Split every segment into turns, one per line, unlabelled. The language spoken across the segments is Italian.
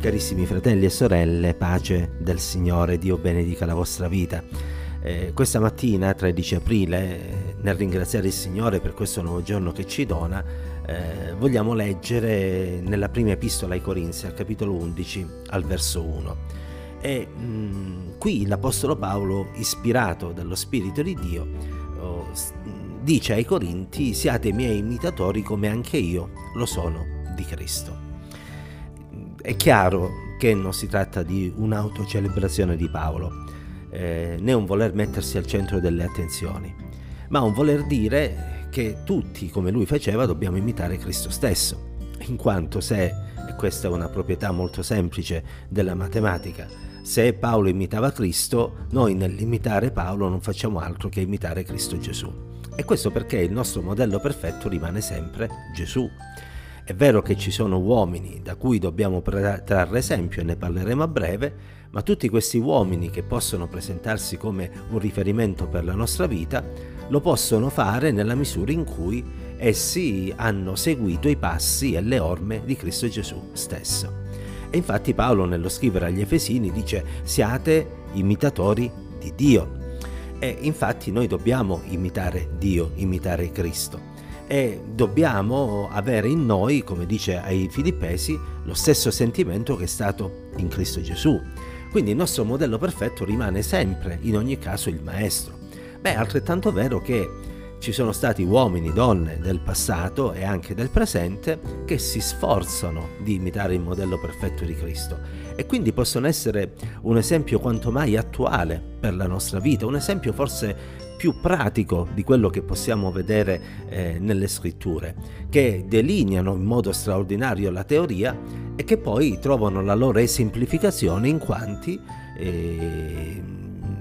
Carissimi fratelli e sorelle, pace del Signore, Dio benedica la vostra vita. Eh, questa mattina, 13 aprile, nel ringraziare il Signore per questo nuovo giorno che ci dona, eh, vogliamo leggere nella prima epistola ai Corinzi, al capitolo 11, al verso 1. E mh, mm, qui l'Apostolo Paolo, ispirato dallo Spirito di Dio, oh, dice ai Corinti, siate miei imitatori come anche io lo sono di Cristo. È chiaro che non si tratta di un'autocelebrazione di Paolo, eh, né un voler mettersi al centro delle attenzioni, ma un voler dire che tutti, come lui faceva, dobbiamo imitare Cristo stesso, in quanto se, e questa è una proprietà molto semplice della matematica, se Paolo imitava Cristo, noi nell'imitare Paolo non facciamo altro che imitare Cristo Gesù. E questo perché il nostro modello perfetto rimane sempre Gesù. È vero che ci sono uomini da cui dobbiamo trarre esempio e ne parleremo a breve, ma tutti questi uomini che possono presentarsi come un riferimento per la nostra vita lo possono fare nella misura in cui essi hanno seguito i passi e le orme di Cristo Gesù stesso. E infatti Paolo nello scrivere agli Efesini dice siate imitatori di Dio. E infatti noi dobbiamo imitare Dio, imitare Cristo e dobbiamo avere in noi, come dice ai Filippesi, lo stesso sentimento che è stato in Cristo Gesù. Quindi il nostro modello perfetto rimane sempre, in ogni caso, il Maestro. Beh, è altrettanto vero che ci sono stati uomini, donne del passato e anche del presente che si sforzano di imitare il modello perfetto di Cristo e quindi possono essere un esempio quanto mai attuale per la nostra vita, un esempio forse più pratico di quello che possiamo vedere eh, nelle scritture, che delineano in modo straordinario la teoria e che poi trovano la loro esemplificazione in quanti eh,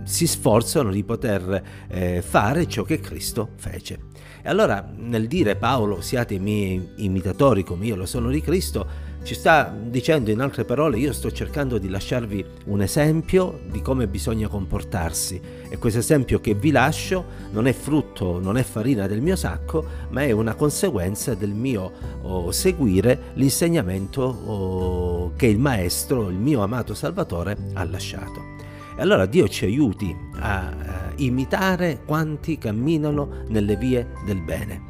si sforzano di poter eh, fare ciò che Cristo fece. E allora nel dire Paolo siate i miei imitatori come io lo sono di Cristo, ci sta dicendo in altre parole io sto cercando di lasciarvi un esempio di come bisogna comportarsi e questo esempio che vi lascio non è frutto, non è farina del mio sacco, ma è una conseguenza del mio oh, seguire l'insegnamento oh, che il Maestro, il mio amato Salvatore, ha lasciato. E allora Dio ci aiuti a uh, imitare quanti camminano nelle vie del bene,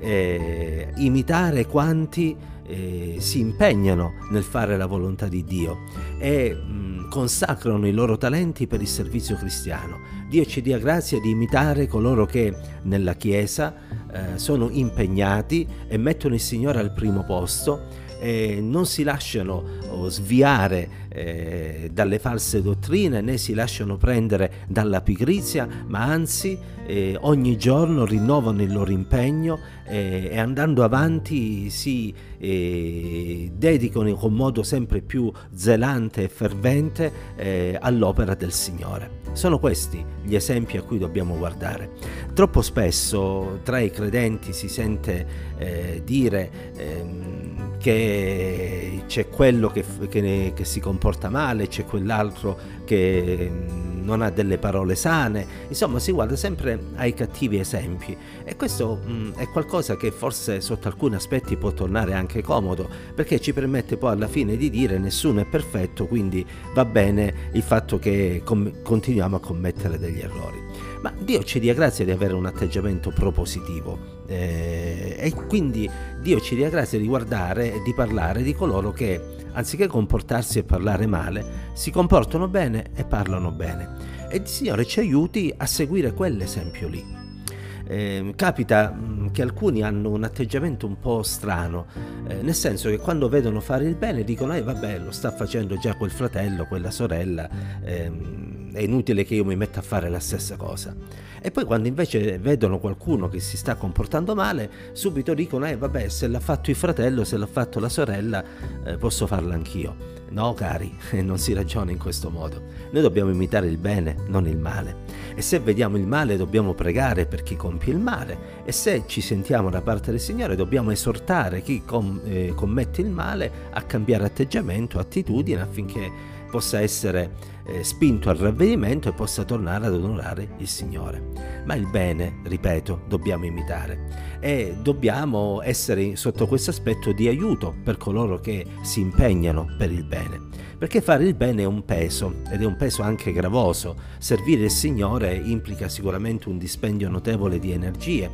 eh, imitare quanti eh, si impegnano nel fare la volontà di Dio e mh, consacrano i loro talenti per il servizio cristiano. Dio ci dia grazia di imitare coloro che nella Chiesa eh, sono impegnati e mettono il Signore al primo posto e non si lasciano oh, sviare eh, dalle false dottrine né si lasciano prendere dalla pigrizia, ma anzi eh, ogni giorno rinnovano il loro impegno eh, e andando avanti si eh, dedicano con modo sempre più zelante e fervente eh, all'opera del Signore. Sono questi gli esempi a cui dobbiamo guardare. Troppo spesso tra i credenti si sente eh, dire ehm, che c'è quello che, che, che, si comporta male, c'è quell'altro che mm, non ha delle parole sane, insomma si guarda sempre ai cattivi esempi e questo mh, mm, è qualcosa che forse sotto alcuni aspetti può tornare anche comodo perché ci permette poi alla fine di dire nessuno è perfetto, quindi va bene il fatto che com- continuiamo a commettere degli errori. Ma Dio ci dia grazia di avere un atteggiamento propositivo eh, e quindi Dio ci dia grazia di guardare e di parlare di coloro che, anziché comportarsi e parlare male, si comportano bene e parlano bene. E il Signore ci aiuti a seguire quell'esempio lì. Eh, capita mh, che alcuni hanno un atteggiamento un po' strano, eh, nel senso che quando vedono fare il bene dicono eh vabbè lo sta facendo già quel fratello, quella sorella, ehm, è inutile che io mi metta a fare la stessa cosa. E poi quando invece vedono qualcuno che si sta comportando male, subito dicono eh vabbè se l'ha fatto il fratello, se l'ha fatto la sorella, eh, posso farlo anch'io. No, cari, non si ragiona in questo modo. Noi dobbiamo imitare il bene, non il male. E se vediamo il male dobbiamo pregare per chi compie il male. E se ci sentiamo da parte del Signore dobbiamo esortare chi com- eh, commette il male a cambiare atteggiamento, attitudine affinché possa essere eh, spinto al ravvedimento e possa tornare ad onorare il Signore. Ma il bene, ripeto, dobbiamo imitare e dobbiamo essere sotto questo aspetto di aiuto per coloro che si impegnano per il bene. Perché fare il bene è un peso ed è un peso anche gravoso. Servire il Signore implica sicuramente un dispendio notevole di energie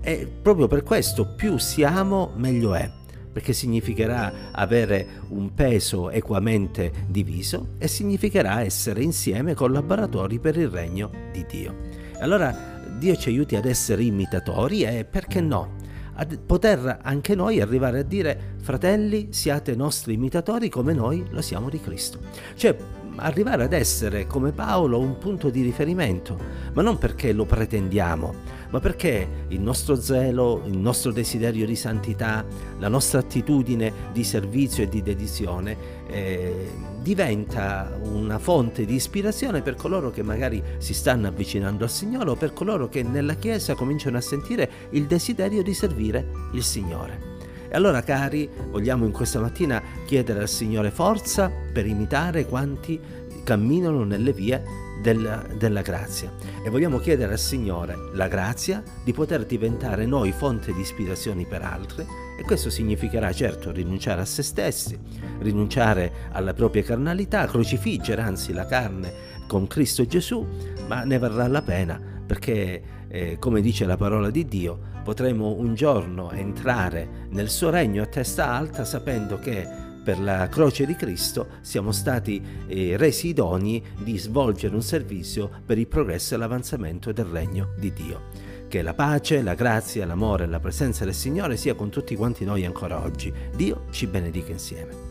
e proprio per questo più siamo meglio è perché significherà avere un peso equamente diviso e significherà essere insieme collaboratori per il regno di Dio. Allora Dio ci aiuti ad essere imitatori e perché no? A poter anche noi arrivare a dire fratelli siate nostri imitatori come noi lo siamo di Cristo. Cioè arrivare ad essere come Paolo un punto di riferimento, ma non perché lo pretendiamo, ma perché il nostro zelo, il nostro desiderio di santità, la nostra attitudine di servizio e di dedizione eh, diventa una fonte di ispirazione per coloro che magari si stanno avvicinando al Signore o per coloro che nella Chiesa cominciano a sentire il desiderio di servire il Signore. E allora cari, vogliamo in questa mattina chiedere al Signore forza per imitare quanti camminano nelle vie della, della, grazia. E vogliamo chiedere al Signore la grazia di poter diventare noi fonte di ispirazioni per altri e questo significherà certo rinunciare a se stessi, rinunciare alla propria carnalità, crocifiggere anzi la carne con Cristo Gesù, ma ne varrà la pena perché eh, come dice la parola di Dio potremo un giorno entrare nel suo regno a testa alta sapendo che per la croce di Cristo siamo stati eh, resi idonei di svolgere un servizio per il progresso e l'avanzamento del regno di Dio. Che la pace, la grazia, l'amore e la presenza del Signore sia con tutti quanti noi ancora oggi. Dio ci benedica insieme.